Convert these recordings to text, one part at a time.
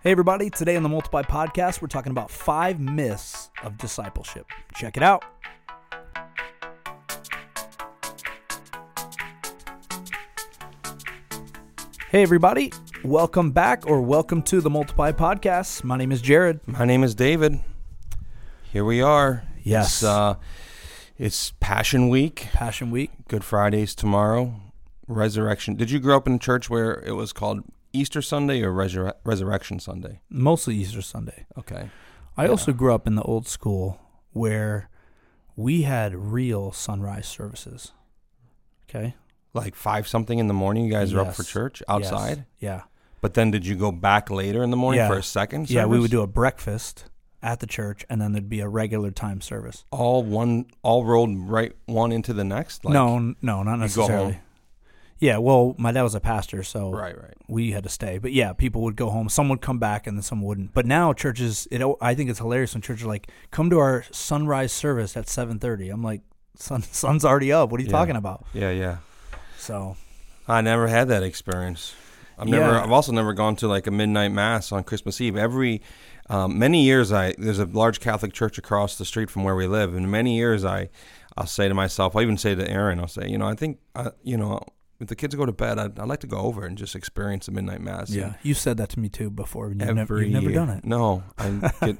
Hey, everybody. Today on the Multiply Podcast, we're talking about five myths of discipleship. Check it out. Hey, everybody. Welcome back or welcome to the Multiply Podcast. My name is Jared. My name is David. Here we are. Yes. It's, uh, it's Passion Week. Passion Week. Good Friday's tomorrow. Resurrection. Did you grow up in a church where it was called Easter Sunday or Resur- Resurrection Sunday? Mostly Easter Sunday. Okay. I also grew up in the old school where we had real sunrise services. Okay. Like five something in the morning, you guys are up for Yes. church Yes. outside. Yeah. But then did you go back later in the morning Yeah. for a second? Yeah, we would do a breakfast at the church and then there'd be a regular time service. all one, all rolled right one into the next. Like, no, no, not necessarily. Home? Yeah, well, my dad was a pastor, so Right, right. we had to stay. But yeah, people would go home. Some would come back, and then some wouldn't. But now churches, it I think it's hilarious when churches are like, "Come to our sunrise service at 7.30. I'm like, "Sun sun's already up. What are you Yeah. talking about?" Yeah, yeah. So I never had that experience. I've never. I've also never gone to like a midnight mass on Christmas Eve. Every um, many years, I there's a large Catholic church across the street from where we live, and many years I I'll say to myself, I'll even say to Aaron, I'll say, you know, I think uh, you know. If the kids go to bed, I'd, I'd like to go over and just experience a midnight mass. yeah, you said that to me too before. You've, every never, you've never done it. No, I get,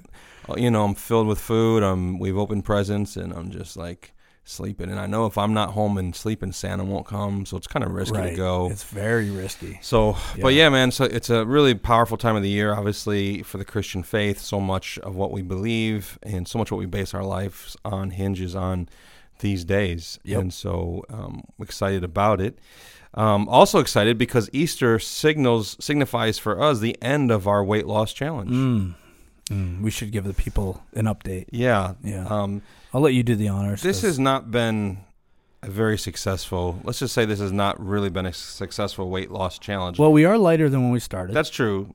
uh, you know, I'm filled with food. I'm we've opened presents, and I'm just like sleeping. And I know if I'm not home and sleeping, Santa won't come, so it's kind of risky right. to go. It's very risky. So, but Yeah. yeah, man. So it's a really powerful time of the year, obviously, for the Christian faith. So much of what we believe and so much what we base our lives on hinges on these days. Yep. And so, um, excited about it. Um, also excited because Easter signals signifies for us the end of our weight loss challenge. Mm. Mm. We should give the people an update. Yeah. Yeah. Um, I'll let you do the honors. this has not been a very successful. Let's just say this has not really been a successful weight loss challenge. well, we are lighter than when we started. That's true.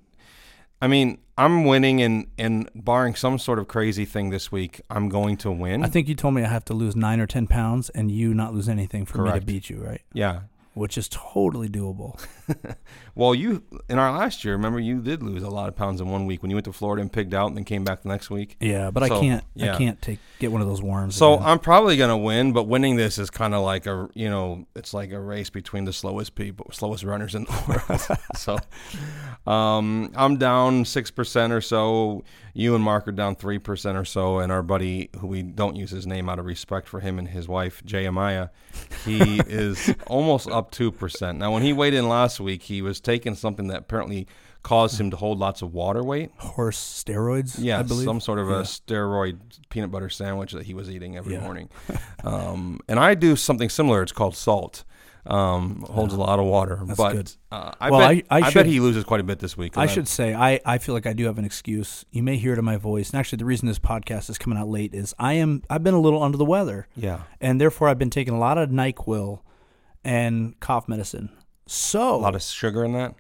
I mean, I'm winning, and and barring some sort of crazy thing this week, I'm going to win. I think you told me I have to lose nine or ten pounds, and you not lose anything for me to beat you, right? yeah. Which is totally doable. Well, you in our last year, remember you did lose a lot of pounds in one week when you went to Florida and pigged out, and then came back the next week. Yeah, but I can't. yeah. I can't take get one of those worms. So again. I'm probably gonna win, but winning this is kind of like a you know it's like a race between the slowest people, slowest runners in the world. so um, I'm down six percent or so. You and Mark are down three percent or so, and our buddy, who we don't use his name out of respect for him and his wife Jeremiah, he is almost up two percent. Now, when he weighed in last week, he was taking something that apparently caused him to hold lots of water weight. horse steroids. Yeah, I believe some sort of Yeah. a steroid peanut butter sandwich that he was eating every Yeah. morning. um, and I do something similar. It's called salt. Um, holds a lot of water, That's but good. Uh, I Well, bet I- I bet should- he loses quite a bit this week. I should say I, I feel like I do have an excuse. You may hear it in my voice. And actually, the reason this podcast is coming out late is I am I've been a little under the weather, Yeah, and therefore I've been taking a lot of Nyquil and cough medicine. So a lot of sugar in that.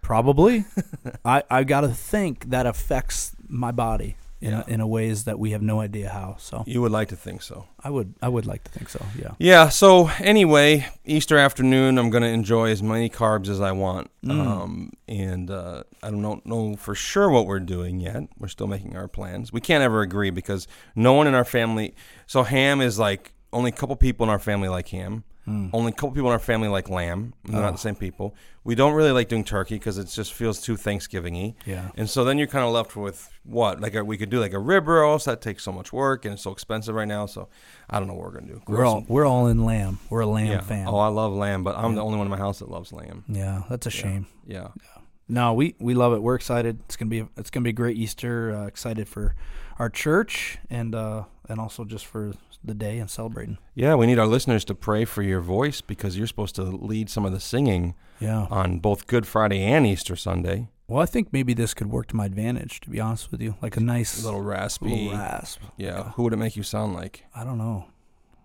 Probably. I I got to think that affects my body in Yeah. a, in a ways that we have no idea how. So You would like to think so. I would I would like to think so. Yeah. Yeah. So anyway, Easter afternoon, I'm going to enjoy as many carbs as I want. Mm. Um, and uh, I don't know for sure what we're doing yet. We're still making our plans. We can't ever agree because no one in our family. So ham is like only a couple people in our family like ham. Only a couple people in our family like lamb. They're Oh. not the same people. We don't really like doing turkey because it just feels too Thanksgiving-y. Yeah. And so then you're kind of left with what? Like a, we could do like a rib roast. That takes so much work and it's so expensive right now. So I don't know what we're gonna do. We're all we're all in lamb. We're a lamb yeah. fan. Oh, I love lamb, but I'm Yeah. the only one in my house that loves lamb. yeah, that's a shame. Yeah. No, we we love it. We're excited. It's gonna be it's gonna be a great Easter. Uh, excited for our church and uh, and also just for the day and celebrating. Yeah, we need our listeners to pray for your voice because you're supposed to lead some of the singing Yeah. on both Good Friday and Easter Sunday. Well, I think maybe this could work to my advantage. To be honest with you, like a nice A little raspy. little rasp. Yeah. Who would it make you sound like? I don't know.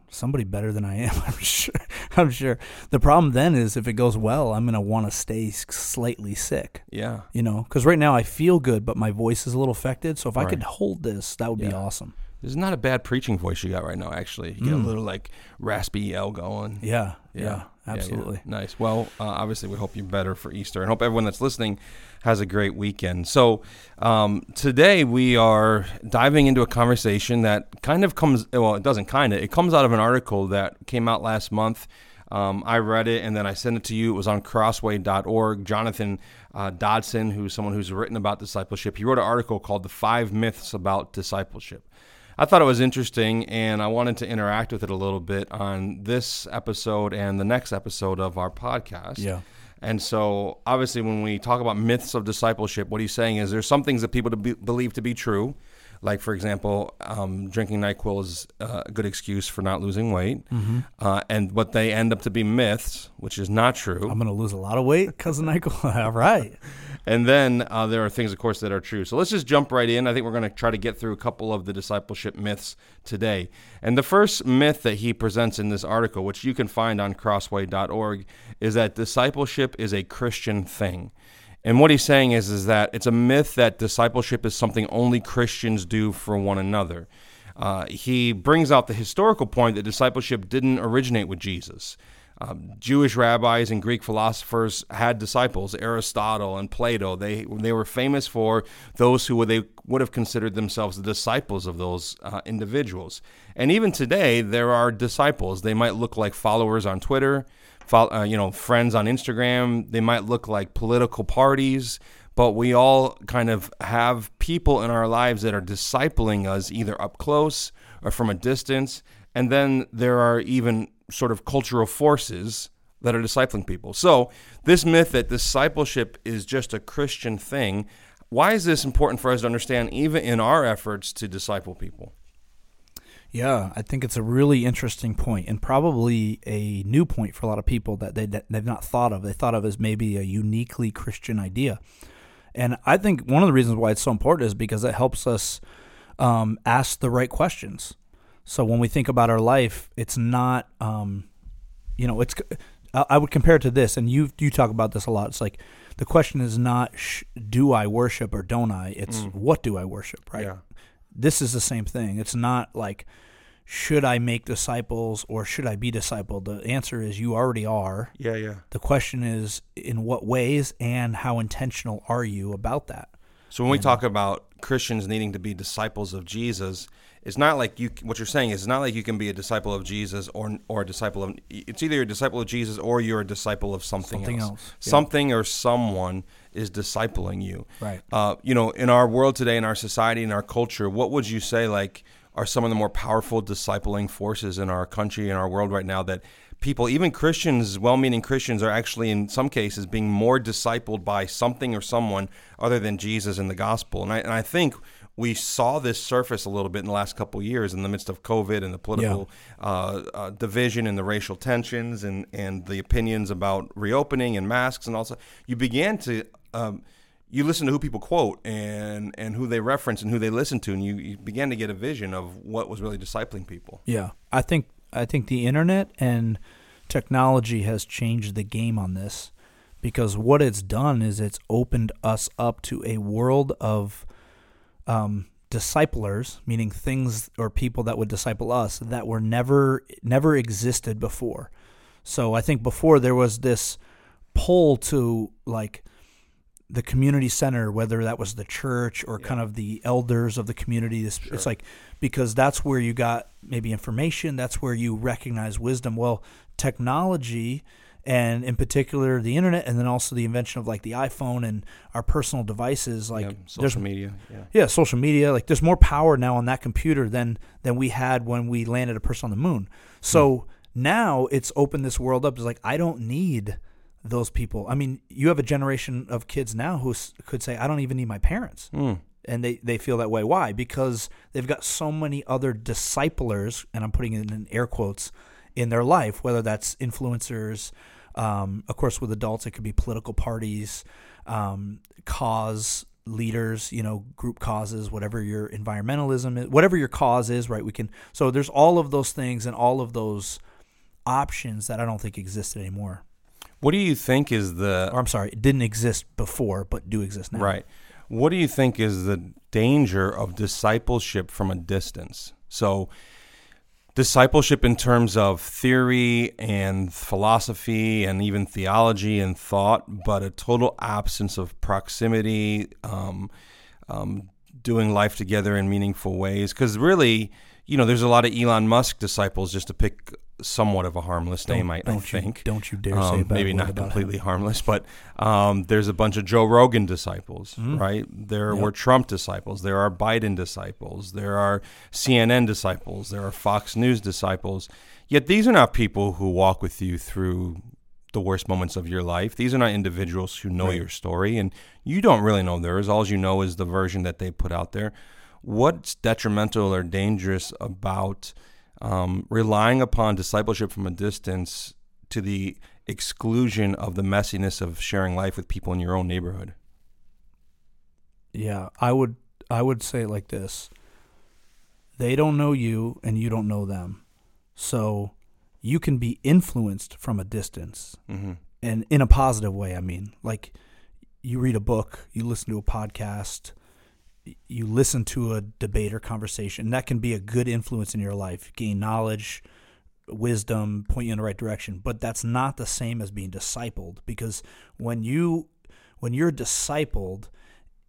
Somebody better than I am. I'm sure. I'm sure. The problem then is if it goes well, I'm gonna want to stay slightly sick. Yeah. You know, because right now I feel good, but my voice is a little affected. So if I could hold this, that would be awesome. This is not a bad preaching voice you got right now, actually. You get a Mm. little like raspy yell going. Yeah, yeah, Yeah. yeah. absolutely. Nice. Well, uh, obviously, we hope you're better for Easter, and hope everyone that's listening has a great weekend. So, um, today we are diving into a conversation that kind of comes. Well, it doesn't kind of. It comes out of an article that came out last month. Um, I read it and then I sent it to you. It was on crossway.org. Jonathan uh, Dodson, who's someone who's written about discipleship, he wrote an article called The Five Myths About Discipleship. I thought it was interesting and I wanted to interact with it a little bit on this episode and the next episode of our podcast. Yeah. And so, obviously, when we talk about myths of discipleship, what he's saying is there's some things that people to be, believe to be true. Like, for example, um, drinking NyQuil is uh, a good excuse for not losing weight. Mm-hmm. Uh, and what they end up to be myths, which is not true. I'm going to lose a lot of weight because of NyQuil. All right. And then uh, there are things, of course, that are true. So let's just jump right in. I think we're going to try to get through a couple of the discipleship myths today. And the first myth that he presents in this article, which you can find on crossway.org, is that discipleship is a Christian thing. And what he's saying is, is that it's a myth that discipleship is something only Christians do for one another. Uh, he brings out the historical point that discipleship didn't originate with Jesus. Um, Jewish rabbis and Greek philosophers had disciples, Aristotle and Plato. They they were famous for those who they would have considered themselves the disciples of those uh, individuals. And even today, there are disciples. They might look like followers on Twitter, fo- uh, you know, friends on Instagram. They might look like political parties, but we all kind of have people in our lives that are discipling us either up close or from a distance. And then there are even sort of cultural forces that are discipling people. So, this myth that discipleship is just a Christian thing, why is this important for us to understand even in our efforts to disciple people? Yeah, I think it's a really interesting point and probably a new point for a lot of people that they, that they've not thought of. They thought of as maybe a uniquely Christian idea. And I think one of the reasons why it's so important is because it helps us um, ask the right questions. So when we think about our life, it's not, um, you know, it's. I would compare it to this, and you you talk about this a lot. It's like the question is not sh- do I worship or don't I? It's mm. what do I worship, right? Yeah. This is the same thing. It's not like should I make disciples or should I be discipled? The answer is you already are. Yeah, yeah. The question is in what ways and how intentional are you about that? So when we talk about Christians needing to be disciples of Jesus, it's not like you. What you're saying is it's not like you can be a disciple of Jesus or or a disciple of. It's either you're a disciple of Jesus or you're a disciple of something, something else. else. Yeah. Something or someone is discipling you. Right. Uh, you know, in our world today, in our society, in our culture, what would you say like are some of the more powerful discipling forces in our country in our world right now that people, even Christians, well meaning Christians, are actually in some cases being more discipled by something or someone other than Jesus and the gospel. And I, and I think we saw this surface a little bit in the last couple years in the midst of COVID and the political yeah. uh, uh, division and the racial tensions and, and the opinions about reopening and masks and also you began to um, you listen to who people quote and and who they reference and who they listen to and you, you began to get a vision of what was really discipling people. Yeah, I think I think the internet and technology has changed the game on this because what it's done is it's opened us up to a world of um, disciplers, meaning things or people that would disciple us that were never never existed before. So I think before there was this pull to like the community center, whether that was the church or yeah. kind of the elders of the community. It's, sure. it's like because that's where you got maybe information, that's where you recognize wisdom. Well, technology and in particular the internet and then also the invention of like the iphone and our personal devices like yeah, social media yeah. yeah social media like there's more power now on that computer than than we had when we landed a person on the moon so hmm. now it's opened this world up it's like i don't need those people i mean you have a generation of kids now who could say i don't even need my parents mm. and they, they feel that way why because they've got so many other disciplers and i'm putting it in air quotes in their life whether that's influencers um, of course, with adults, it could be political parties, um, cause leaders, you know, group causes, whatever your environmentalism is, whatever your cause is, right? We can, so there's all of those things and all of those options that I don't think exist anymore. What do you think is the, or I'm sorry, it didn't exist before, but do exist now. Right. What do you think is the danger of discipleship from a distance? So, discipleship in terms of theory and philosophy and even theology and thought, but a total absence of proximity, um, um, doing life together in meaningful ways. Because really, you know, there's a lot of Elon Musk disciples, just to pick somewhat of a harmless name, I, I Don't you think. don't you dare say Um, bad maybe not about him. completely harmless, but um, there's a bunch of Joe Rogan disciples, Mhm. right? There Yep. were Trump disciples, there are Biden disciples, there are CNN disciples, there are Fox News disciples. Yet these are not people who walk with you through the worst moments of your life. These are not individuals who know Right. your story, and you don't really know theirs. All you know is the version that they put out there. What's detrimental or dangerous about um, relying upon discipleship from a distance to the exclusion of the messiness of sharing life with people in your own neighborhood? Yeah, I would I would say it like this. They don't know you and you don't know them. So you can be influenced from a distance Mm-hmm. and in a positive way, I mean. Like you read a book, you listen to a podcast, you listen to a debate or conversation. That can be a good influence in your life, gain knowledge, wisdom, point you in the right direction. But that's not the same as being discipled because when you when you're discipled,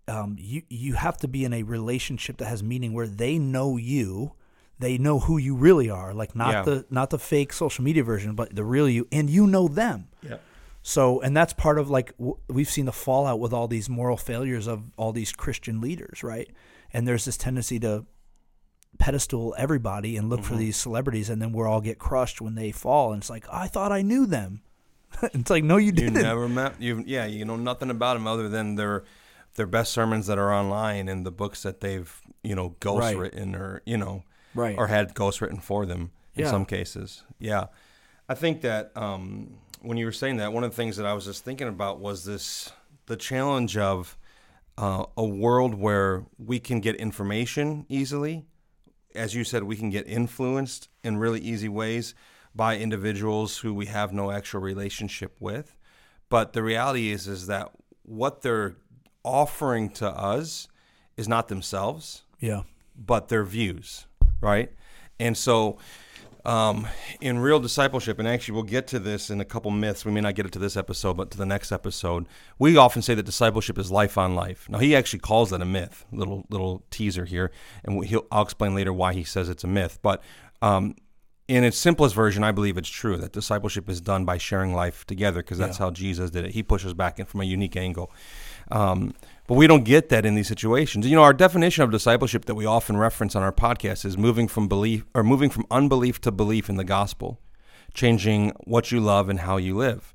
um, you you have to be in a relationship that has meaning where they know you, they know who you really are, like not Yeah. the not the fake social media version, but the real you, and you know them. Yeah. So, and that's part of like w- we've seen the fallout with all these moral failures of all these Christian leaders, right? And there's this tendency to pedestal everybody and look for Mhm. these celebrities, and then we're all get crushed when they fall. And it's like I thought I knew them. it's like no, you You didn't. You never met you yeah, you know nothing about them other than their their best sermons that are online and the books that they've, you know, ghost Right. written or, you know, right. or had ghost written for them in Yeah. some cases. Yeah. I think that um, when you were saying that, one of the things that I was just thinking about was this the challenge of uh, a world where we can get information easily. As you said, we can get influenced in really easy ways by individuals who we have no actual relationship with. But the reality is, is that what they're offering to us is not themselves yeah. but their views, right? And so, um, in real discipleship, and actually we'll get to this in a couple myths. We may not get it to this episode, but to the next episode. We often say that discipleship is life on life. Now he actually calls that a myth. Little little teaser here, and he'll, I'll explain later why he says it's a myth. But um, in its simplest version, I believe it's true that discipleship is done by sharing life together because that's Yeah. how Jesus did it. He pushes back in from a unique angle. Um, but we don't get that in these situations. You know, our definition of discipleship that we often reference on our podcast is moving from belief or moving from unbelief to belief in the gospel, changing what you love and how you live.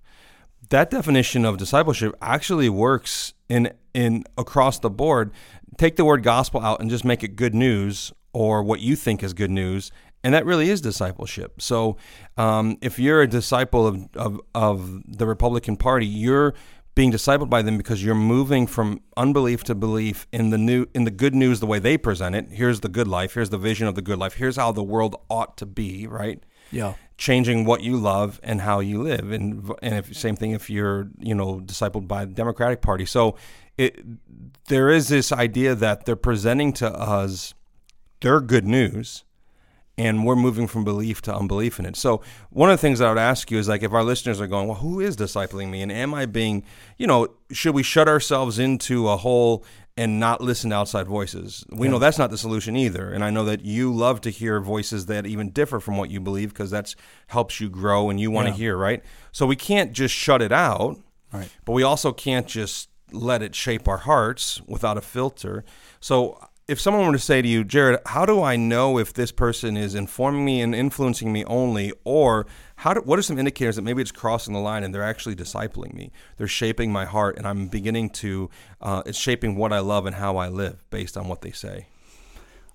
That definition of discipleship actually works in in across the board. Take the word gospel out and just make it good news or what you think is good news, and that really is discipleship. So, um, if you're a disciple of, of of the Republican Party, you're being discipled by them because you're moving from unbelief to belief in the new in the good news the way they present it. Here's the good life. Here's the vision of the good life. Here's how the world ought to be. Right Yeah. changing what you love and how you live and and if same thing if you're you know discipled by the democratic party so it there is this idea that they're presenting to us their good news and we're moving from belief to unbelief in it so one of the things i would ask you is like if our listeners are going well who is discipling me and am i being you know should we shut ourselves into a hole and not listen to outside voices. We know that's not the solution either. And I know that you love to hear voices that even differ from what you believe because that's helps you grow and you want to Yeah. hear, right? So we can't just shut it out, Right. but we also can't just let it shape our hearts without a filter. So if someone were to say to you, Jared, how do I know if this person is informing me and influencing me only, or how do, what are some indicators that maybe it's crossing the line and they're actually discipling me? They're shaping my heart, and I'm beginning to, uh, it's shaping what I love and how I live based on what they say.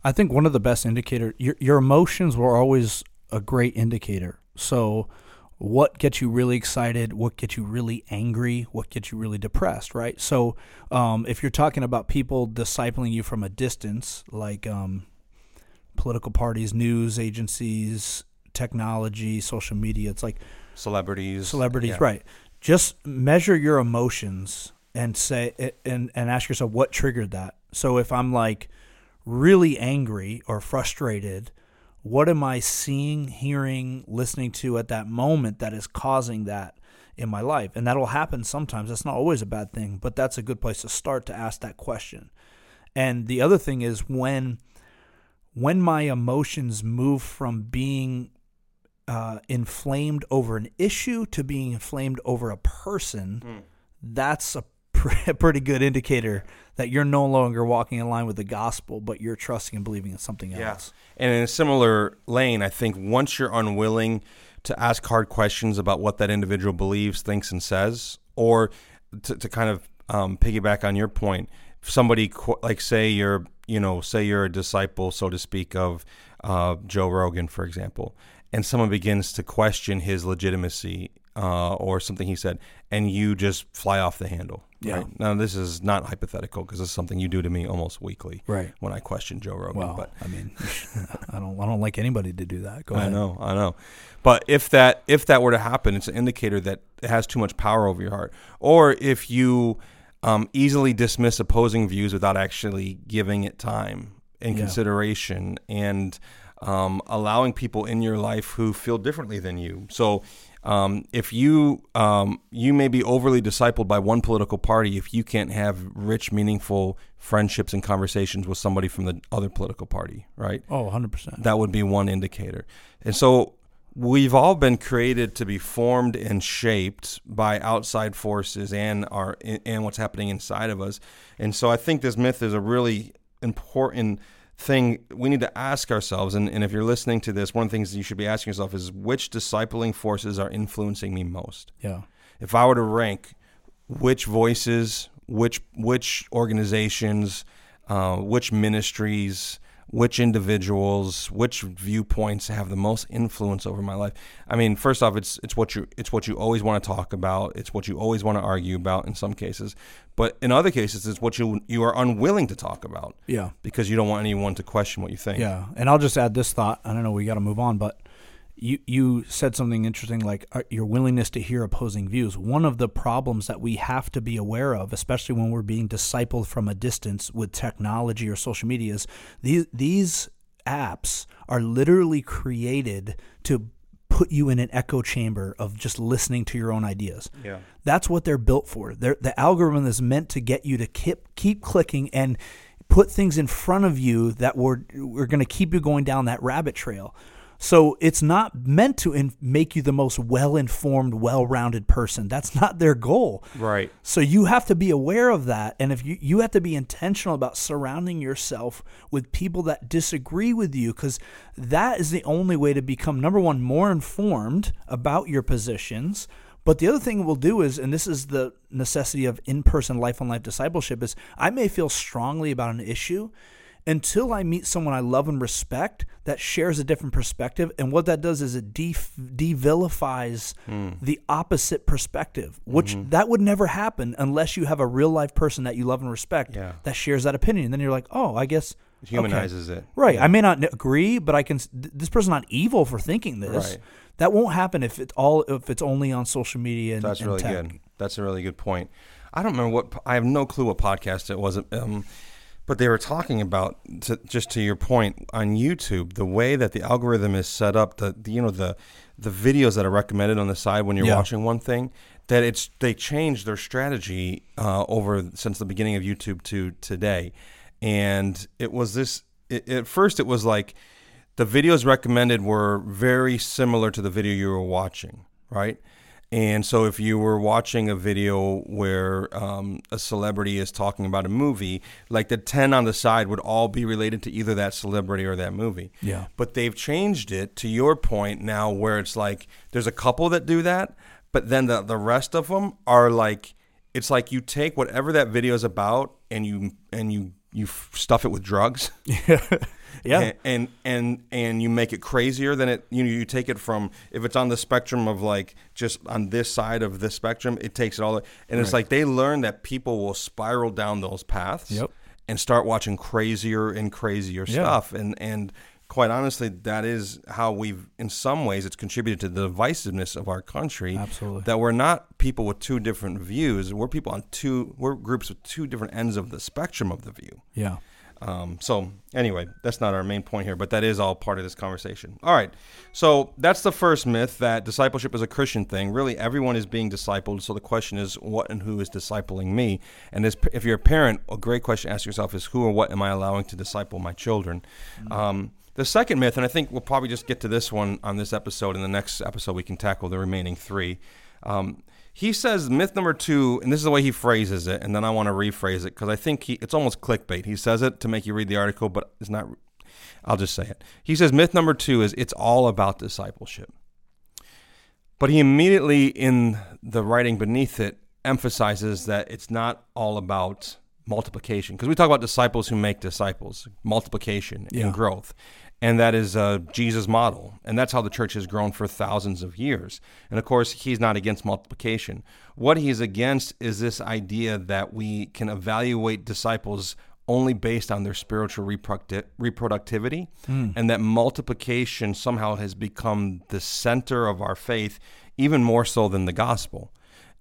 I think one of the best indicator your your emotions were always a great indicator. So what gets you really excited, what gets you really angry, what gets you really depressed, right? So um, if you're talking about people discipling you from a distance, like um, political parties, news agencies, technology, social media, it's like Celebrities. celebrities, yeah. right? Just measure your emotions and say and and ask yourself what triggered that. So if I'm like really angry or frustrated, what am I seeing, hearing, listening to at that moment that is causing that in my life? And that'll happen sometimes. That's not always a bad thing, but that's a good place to start to ask that question. And the other thing is when when my emotions move from being uh, inflamed over an issue to being inflamed over a person, Hmm. that's a pr- pretty good indicator that you're no longer walking in line with the gospel, but you're trusting and believing in something else. And in a similar lane, I think once you're unwilling to ask hard questions about what that individual believes, thinks, and says, or to, to kind of um, piggyback on your point, if somebody qu- like say you're you know say you're a disciple, so to speak, of uh, Joe Rogan, for example, and someone begins to question his legitimacy uh, or something he said, and you just fly off the handle. Yeah. Right? Now this is not hypothetical because this is something you do to me almost weekly Right. when I question Joe Rogan. Well, but I mean, I don't, I don't like anybody to do that. Go I ahead. know, I know. But if that if that were to happen, it's an indicator that it has too much power over your heart. Or if you um, easily dismiss opposing views without actually giving it time and Yeah. consideration and um, allowing people in your life who feel differently than you. So. Um, if you um, you may be overly discipled by one political party, if you can't have rich, meaningful friendships and conversations with somebody from the other political party, right? Oh, 100%. that would be one indicator. And so we've all been created to be formed and shaped by outside forces and our and what's happening inside of us. And so I think this myth is a really important thing we need to ask ourselves and, and if you're listening to this one of the things you should be asking yourself is which discipling forces are influencing me most yeah. if I were to rank which voices, which which organizations, uh, which ministries, which individuals, which viewpoints have the most influence over my life. I mean, first off, it's it's what you it's what you always want to talk about. It's what you always want to argue about in some cases, but in other cases, it's what you you are unwilling to talk about Yeah. because you don't want anyone to question what you think. Yeah, and I'll just add this thought. I don't know. We got to move on, but you you said something interesting, like uh, your willingness to hear opposing views. One of the problems that we have to be aware of, especially when we're being discipled from a distance with technology or social media, is these these apps are literally created to put you in an echo chamber of just listening to your own ideas. Yeah. That's what they're built for. They're, the algorithm is meant to get you to keep keep clicking and put things in front of you that we're we're going to keep you going down that rabbit trail. So it's not meant to in, make you the most well-informed, well-rounded person. That's not their goal. Right. So you have to be aware of that, and if you you have to be intentional about surrounding yourself with people that disagree with you, because that is the only way to become number one more informed about your positions. But the other thing we'll do is, and this is the necessity of in-person life-on-life discipleship, is I may feel strongly about an issue until I meet someone I love and respect that shares a different perspective. And what that does is it de- devilifies the opposite perspective, which that would never happen unless you have a real life person that you love and respect Yeah. that shares that opinion. And then you're like, oh, I guess. It okay. humanizes it. Right. I may not agree, but I can. th- This person's not evil for thinking this. Right. That won't happen if it's all if it's only on social media. And, That's and really tech. good. That's a really good point. I don't remember what I have no clue what podcast it was, um, but they were talking about to, just to your point on YouTube the way that the algorithm is set up. The, the you know the the videos that are recommended on the side when you're Yeah. watching one thing that it's they changed their strategy uh, over since the beginning of YouTube to today, and it was this. It, at first, it was like the videos recommended were very similar to the video you were watching, right? And so, if you were watching a video where um, a celebrity is talking about a movie, like the 10 on the side would all be related to either that celebrity or that movie. Yeah. But they've changed it to your point now, where it's like there's a couple that do that, but then the, the rest of them are like, it's like you take whatever that video is about and you, and you, you f- stuff it with drugs Yeah. and, and and and you make it crazier than it you know you take it from if it's on the spectrum of like just on this side of the spectrum it takes it all and it's like they learn that people will spiral down those paths Yep. and start watching crazier and crazier Yeah. stuff and and quite honestly that is how we've in some ways it's contributed to the divisiveness of our country Absolutely. that we're not people with two different views we're people on two we're groups with two different ends of the spectrum of the view yeah. Um, so anyway, that's not our main point here, but that is all part of this conversation. All right, so that's the first myth that discipleship is a Christian thing. Really, everyone is being discipled. So the question is, what and who is discipling me? And as, if you're a parent, a great question to ask yourself is, who or what am I allowing to disciple my children? Mm-hmm. Um, the second myth, and I think we'll probably just get to this one on this episode. In the next episode, we can tackle the remaining three. Um, he says myth number two, and this is the way he phrases it, and then I want to rephrase it because I think he, it's almost clickbait. He says it to make you read the article, but it's not. I'll just say it. He says myth number two is it's all about discipleship. But he immediately, in the writing beneath it, emphasizes that it's not all about multiplication because we talk about disciples who make disciples, multiplication yeah. and growth and that is uh, Jesus' model. And that's how the church has grown for thousands of years. And of course, he's not against multiplication. What he's against is this idea that we can evaluate disciples only based on their spiritual reproductivity, mm. and that multiplication somehow has become the center of our faith, even more so than the gospel.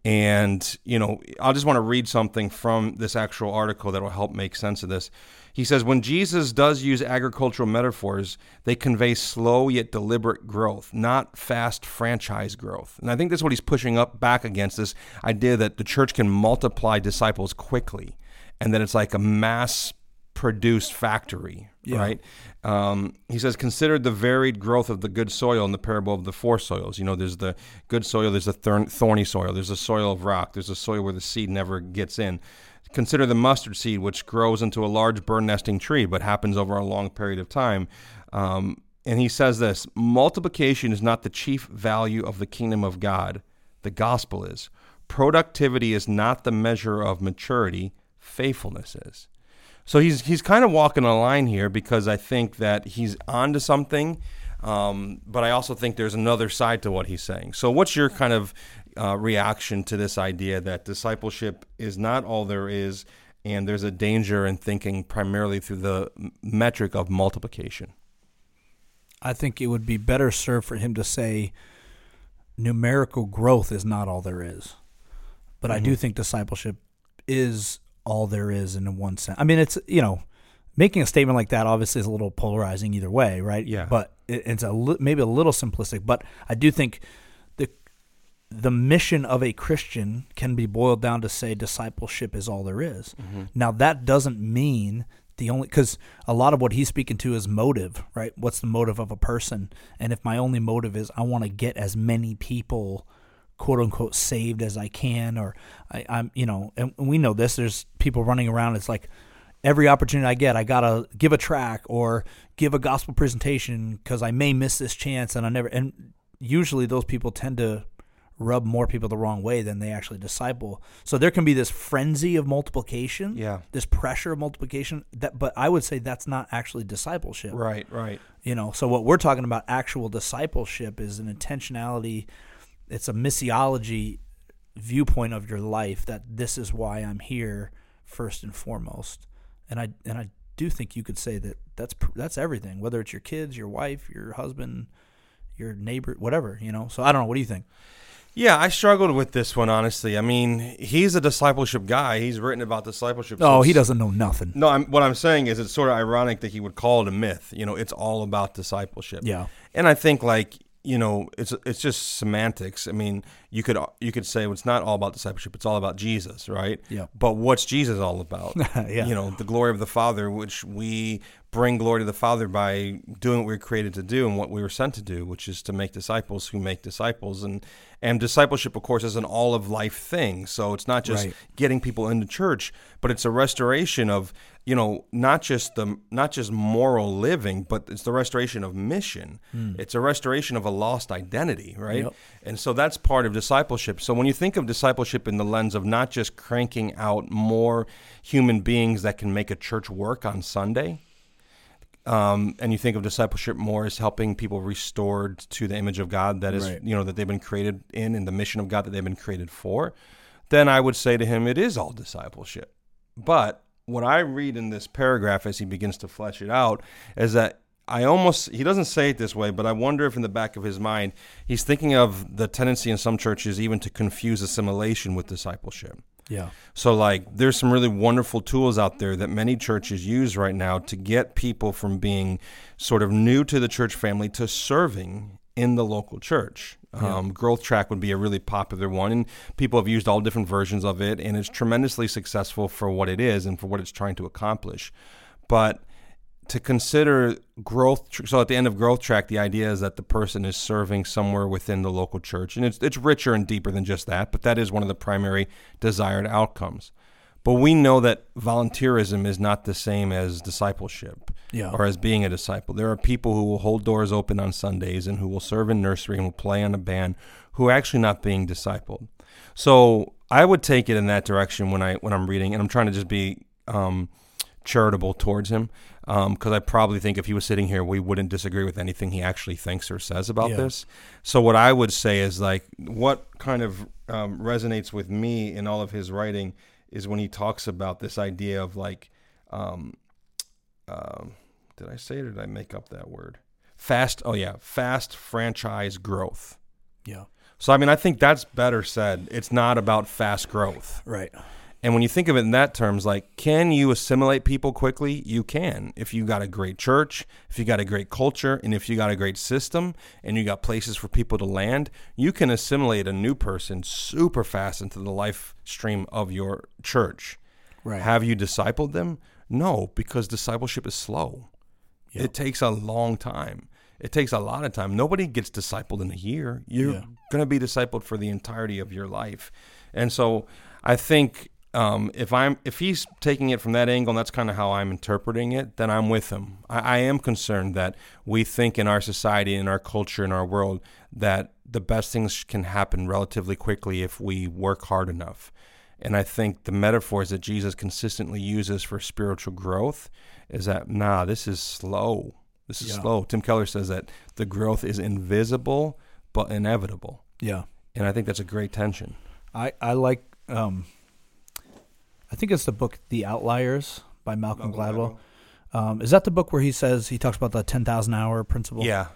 And, you know, I just want to read something from this actual article that will help make sense of this. He says, when Jesus does use agricultural metaphors, they convey slow yet deliberate growth, not fast franchise growth. And I think that's what he's pushing up back against this idea that the church can multiply disciples quickly and that it's like a mass produced factory, yeah. right? Um, he says, consider the varied growth of the good soil in the parable of the four soils. You know, there's the good soil, there's the thorny soil, there's a soil of rock, there's a soil where the seed never gets in. Consider the mustard seed, which grows into a large bird nesting tree, but happens over a long period of time. Um, and he says this multiplication is not the chief value of the kingdom of God, the gospel is. Productivity is not the measure of maturity, faithfulness is. So he's he's kind of walking a line here because I think that he's onto something, um, but I also think there's another side to what he's saying. So what's your kind of uh, reaction to this idea that discipleship is not all there is, and there's a danger in thinking primarily through the metric of multiplication. I think it would be better served for him to say numerical growth is not all there is. But mm-hmm. I do mm-hmm. think discipleship is all there is in one sense. I mean, it's, you know, making a statement like that obviously is a little polarizing either way, right? Yeah. But it's a li- maybe a little simplistic, but I do think the mission of a Christian can be boiled down to say discipleship is all there is. Mm-hmm. Now that doesn't mean the only because a lot of what he's speaking to is motive, right? What's the motive of a person? And if my only motive is I want to get as many people quote unquote saved as I can, or I, am you know, and we know this. There's people running around. It's like every opportunity I get, I gotta give a track or give a gospel presentation because I may miss this chance, and I never. And usually those people tend to rub more people the wrong way than they actually disciple. So there can be this frenzy of multiplication, yeah, this pressure of multiplication. That, but I would say that's not actually discipleship. Right, right. You know, so what we're talking about actual discipleship is an intentionality. It's a missiology viewpoint of your life that this is why I'm here first and foremost. And I and I do think you could say that that's that's everything, whether it's your kids, your wife, your husband, your neighbor, whatever, you know. So I don't know, what do you think? Yeah, I struggled with this one honestly. I mean, he's a discipleship guy. He's written about discipleship. Oh, he doesn't know nothing. No, I'm, what I'm saying is it's sort of ironic that he would call it a myth. You know, it's all about discipleship. Yeah. And I think like you know, it's it's just semantics. I mean, you could you could say well, it's not all about discipleship; it's all about Jesus, right? Yeah. But what's Jesus all about? yeah. You know, the glory of the Father, which we bring glory to the Father by doing what we were created to do and what we were sent to do, which is to make disciples who make disciples. And and discipleship, of course, is an all of life thing. So it's not just right. getting people into church, but it's a restoration of you know not just the not just moral living, but it's the restoration of mission. Mm. It's a restoration of a lost identity, right? Yep. And so that's part of discipleship. So when you think of discipleship in the lens of not just cranking out more human beings that can make a church work on Sunday um, and you think of discipleship more as helping people restored to the image of God that is, right. you know, that they've been created in and the mission of God that they've been created for, then I would say to him, it is all discipleship. But what I read in this paragraph as he begins to flesh it out is that I almost, he doesn't say it this way, but I wonder if in the back of his mind, he's thinking of the tendency in some churches even to confuse assimilation with discipleship. Yeah. So like there's some really wonderful tools out there that many churches use right now to get people from being sort of new to the church family to serving in the local church. Um, Growth Track would be a really popular one, and people have used all different versions of it, and it's tremendously successful for what it is and for what it's trying to accomplish. But to consider growth so at the end of growth track the idea is that the person is serving somewhere within the local church and it's, it's richer and deeper than just that but that is one of the primary desired outcomes. But we know that volunteerism is not the same as discipleship Yeah. or as being a disciple. There are people who will hold doors open on sundays and who will serve in nursery and will play on a band who are actually not being discipled. So i would take it in that direction when i when i'm reading and i'm trying to just be um, charitable towards him because I probably think if he was sitting here, we wouldn't disagree with anything he actually thinks or says about Yeah. this. So what I would say is like what kind of um, resonates with me in all of his writing is when he talks about this idea of like, um, um, did I say it or did I make up that word? Fast. Oh yeah, fast franchise growth. Yeah. So I mean, I think that's better said. It's not about fast growth. Right. And when you think of it in that terms, like, can you assimilate people quickly? You can. If you got a great church, if you got a great culture, and if you got a great system, and you got places for people to land, you can assimilate a new person super fast into the life stream of your church. Right. Have you discipled them? No, because discipleship is slow. Yeah. It takes a long time. It takes a lot of time. Nobody gets discipled in a year. You're Yeah. going to be discipled for the entirety of your life. And so I think um, if I'm if he's taking it from that angle, and that's kind of how I'm interpreting it, then I'm with him. I, I am concerned that we think in our society, in our culture, in our world, that the best things can happen relatively quickly if we work hard enough. And I think the metaphors that Jesus consistently uses for spiritual growth is that, nah, this is slow. This is Yeah. slow. Tim Keller says that the growth is invisible but inevitable. Yeah. And I think that's a great tension. I I like um I think it's the book The Outliers by Malcolm, Gladwell. Um, is that the book where he says he talks about the 10,000 hour principle? Yeah,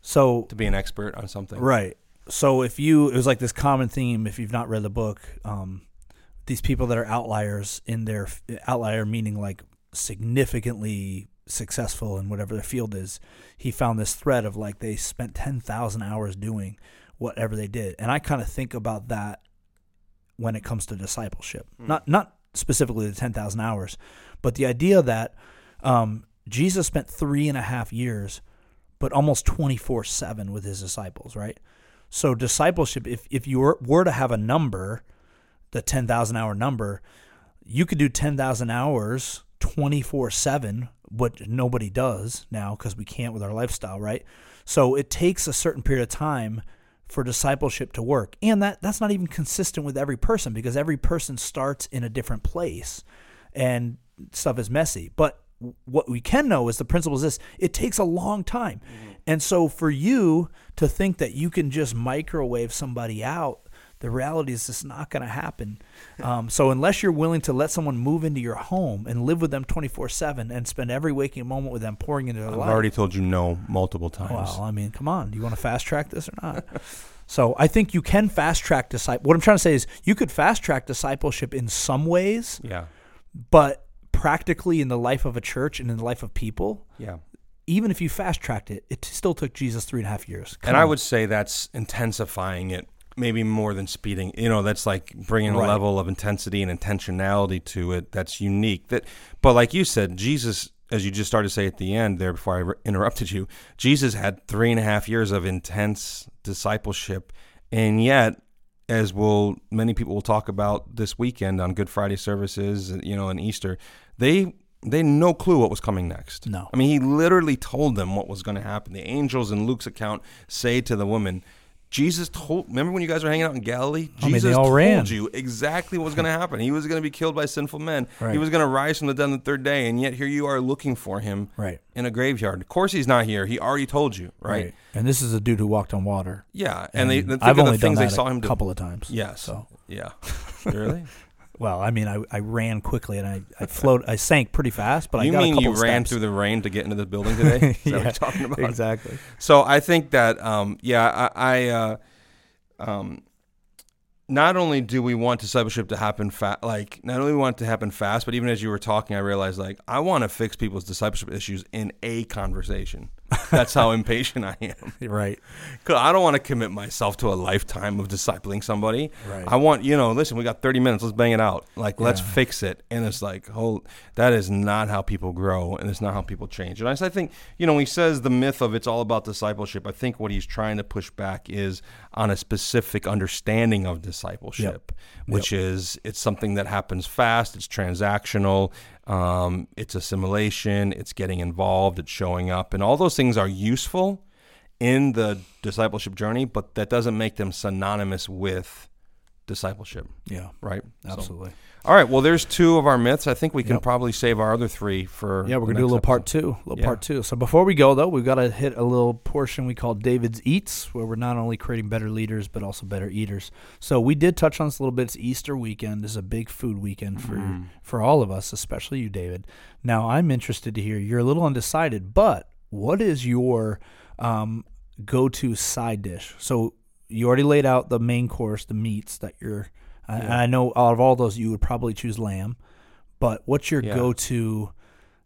So to be an expert on something. Right. So if you, it was like this common theme. If you've not read the book, um, these people that are outliers in their outlier meaning like significantly successful in whatever their field is. He found this thread of like they spent ten thousand hours doing whatever they did, and I kind of think about that when it comes to discipleship. Not not specifically the ten thousand hours, but the idea that um, Jesus spent three and a half years but almost 24 7 with his disciples, right? So, discipleship, if, if you were, were to have a number, the 10,000 hour number, you could do 10,000 hours 24 7, what nobody does now because we can't with our lifestyle, right? So, it takes a certain period of time for discipleship to work. And that, that's not even consistent with every person because every person starts in a different place and stuff is messy. But what we can know is the principle is this it takes a long time. Mm-hmm. And so for you to think that you can just microwave somebody out, the reality is it's not going to happen. Um, so unless you're willing to let someone move into your home and live with them 24 7 and spend every waking moment with them pouring into their I've life. already told you no multiple times. Well, I mean, come on. Do you want to fast track this or not? so I think you can fast track disciple. What I'm trying to say is you could fast track discipleship in some ways, Yeah. but practically in the life of a church and in the life of people, Yeah. even if you fast tracked it, it still took Jesus three and a half years. Come and I on. would say that's intensifying it maybe more than speeding. You know, that's like bringing Right. a level of intensity and intentionality to it that's unique. That, but like you said, Jesus, as you just started to say at the end there before I re- interrupted you, Jesus had three and a half years of intense discipleship, and yet. As will many people will talk about this weekend on Good Friday services, you know, and Easter, they they had no clue what was coming next. No. I mean, he literally told them what was going to happen. The angels in Luke's account say to the woman, Jesus told. Remember when you guys were hanging out in Galilee? Oh, I mean, they Jesus told ran. you exactly what was going to happen. He was going to be killed by sinful men. Right. He was going to rise from the dead on the third day, and yet here you are looking for him Right. in a graveyard. Of course, he's not here. He already told you, right? And this is a dude who walked on water. Yeah, and, they think I've of only the things done they that saw a him do. couple of times. Yes. So Yeah. really? Well, I mean, I, I ran quickly and I I float I sank pretty fast, but I you got a mean you ran steps. through the rain to get into the building today? Is that what Yeah, you're talking about? exactly. So I think that, um, yeah, I, I uh, um, not only do we want discipleship to happen fast, like not only we want it to happen fast, but even as you were talking, I realized like I want to fix people's discipleship issues in a conversation. That's how impatient I am. Right. Cause I don't want to commit myself to a lifetime of discipling somebody. Right. I want you know, listen, we got 30 minutes. Let's bang it out. Like let's Yeah. fix it. And it's like, oh, that is not how people grow, and it's not how people change. And I, I think you know, when he says the myth of it's all about discipleship. I think what he's trying to push back is on a specific understanding of discipleship, which is it's something that happens fast. It's transactional. Um, it's assimilation. It's getting involved. It's showing up, and all those things are useful in the discipleship journey, but that doesn't make them synonymous with discipleship, Yeah. right? So- Absolutely. All right. Well, there's two of our myths. I think we can Yep. probably save our other three for. Yeah, we're gonna do a little part two. A little Yeah. part two. So before we go though, we've got to hit a little portion we call David's Eats, where we're not only creating better leaders but also better eaters. So we did touch on this a little bit. It's Easter weekend. This is a big food weekend for Mm. for all of us, especially you, David. Now I'm interested to hear. You're a little undecided, but what is your um, go-to side dish? So you already laid out the main course, the meats that you're. I Yeah. I know out of all those, you would probably choose lamb. But what's your Yeah. go-to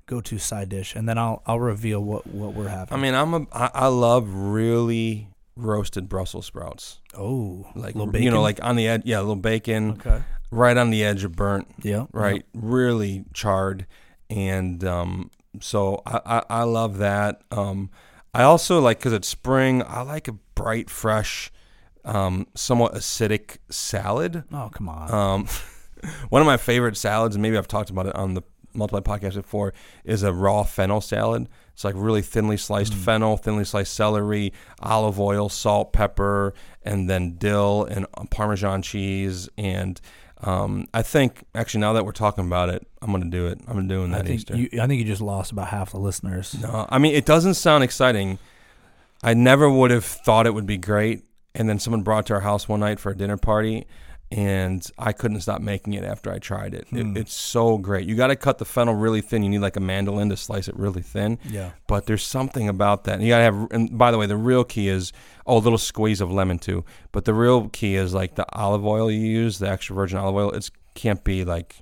go-to side dish? And then I'll I'll reveal what what we're having. I mean, I'm a. I, I love really roasted Brussels sprouts, oh, like little you know, like on the edge. Yeah, a little bacon, okay, right on the edge of burnt. yeah, right? Really charred, and um, so I, I, I love that. Um, I also like because it's spring. I like a bright, fresh, um, somewhat acidic salad. Oh come on, Um, one of my favorite salads, and maybe I've talked about it on the multiple podcast before, is a raw fennel salad. It's like really thinly sliced Mm. fennel, thinly sliced celery, olive oil, salt, pepper, and then dill and Parmesan cheese. And um, I think actually now that we're talking about it, I'm gonna do it. I'm doing I that think Easter. you I think you just lost about half the listeners. No, I mean it doesn't sound exciting. I never would have thought it would be great. And then someone brought it to our house one night for a dinner party, and I couldn't stop making it after I tried it. Hmm. it it's so great. You got to cut the fennel really thin. You need like a mandolin to slice it really thin. Yeah, But there's something about that. And you got to have. And by the way, the real key is oh, a little squeeze of lemon too. But the real key is like the olive oil you use, the extra virgin olive oil. It can't be like,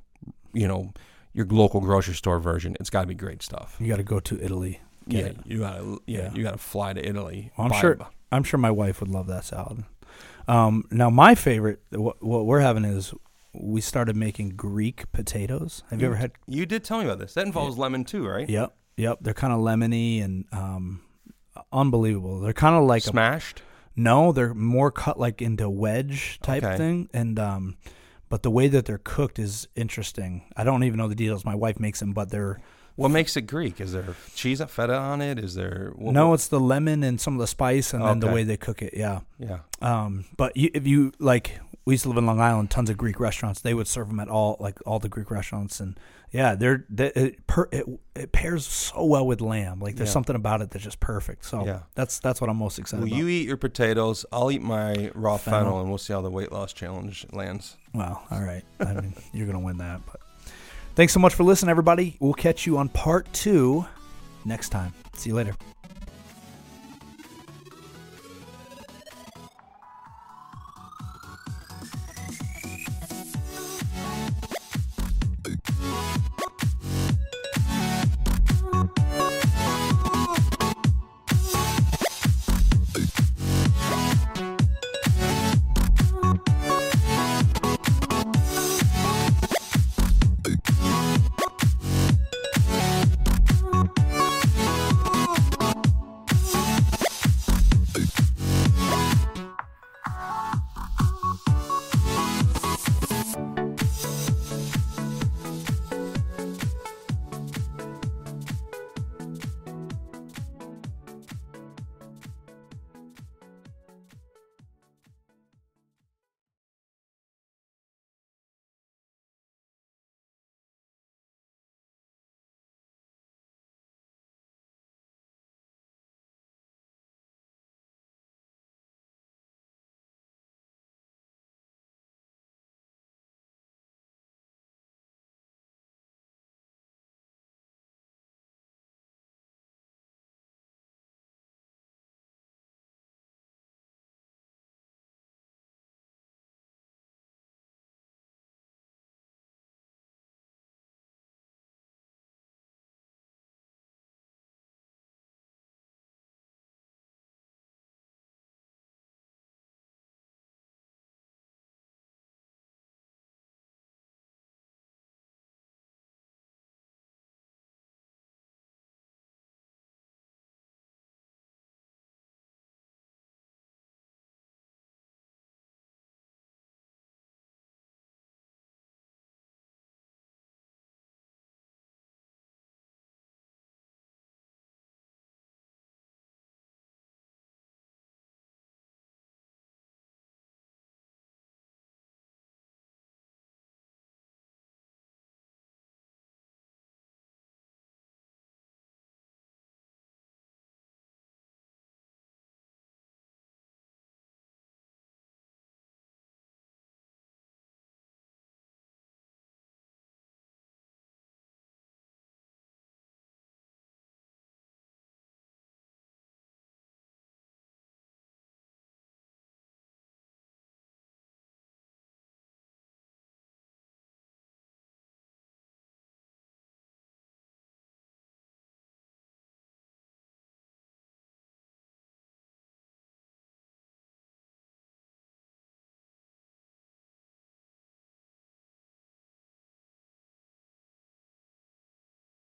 you know, your local grocery store version. It's got to be great stuff. you got to go to Italy. Yeah, it. you gotta. Yeah, Yeah. you gotta fly to Italy. Well, I'm sure- I'm sure my wife would love that salad. Um, now my favorite, what, what we're having is we started making Greek potatoes. Have you ever had? You did tell me about this. That involves lemon too, right? Yep, yep. They're kind of lemony and um, unbelievable. They're kind of like a Smashed. No, they're more cut like into wedge type Okay. thing, and um, but the way that they're cooked is interesting. I don't even know the details. My wife makes them, but they're What makes it Greek? Is there cheese and feta on it? Is there? What, no, what- it's the lemon and some of the spice, and then the way they cook it. Yeah. yeah. Um, but you, if you like, we used to live in Long Island, tons of Greek restaurants. They would serve them at all, like all the Greek restaurants, and yeah, they're they, it, per, it it pairs so well with lamb. Like there's Yeah. something about it that's just perfect. So Yeah. that's that's what I'm most excited Well, about. you eat your potatoes. I'll eat my raw fennel, Fennel. and we'll see how the weight loss challenge lands. Well, all right. I mean, you're going to win that. But thanks so much for listening, everybody. We'll catch you on part two next time. See you later.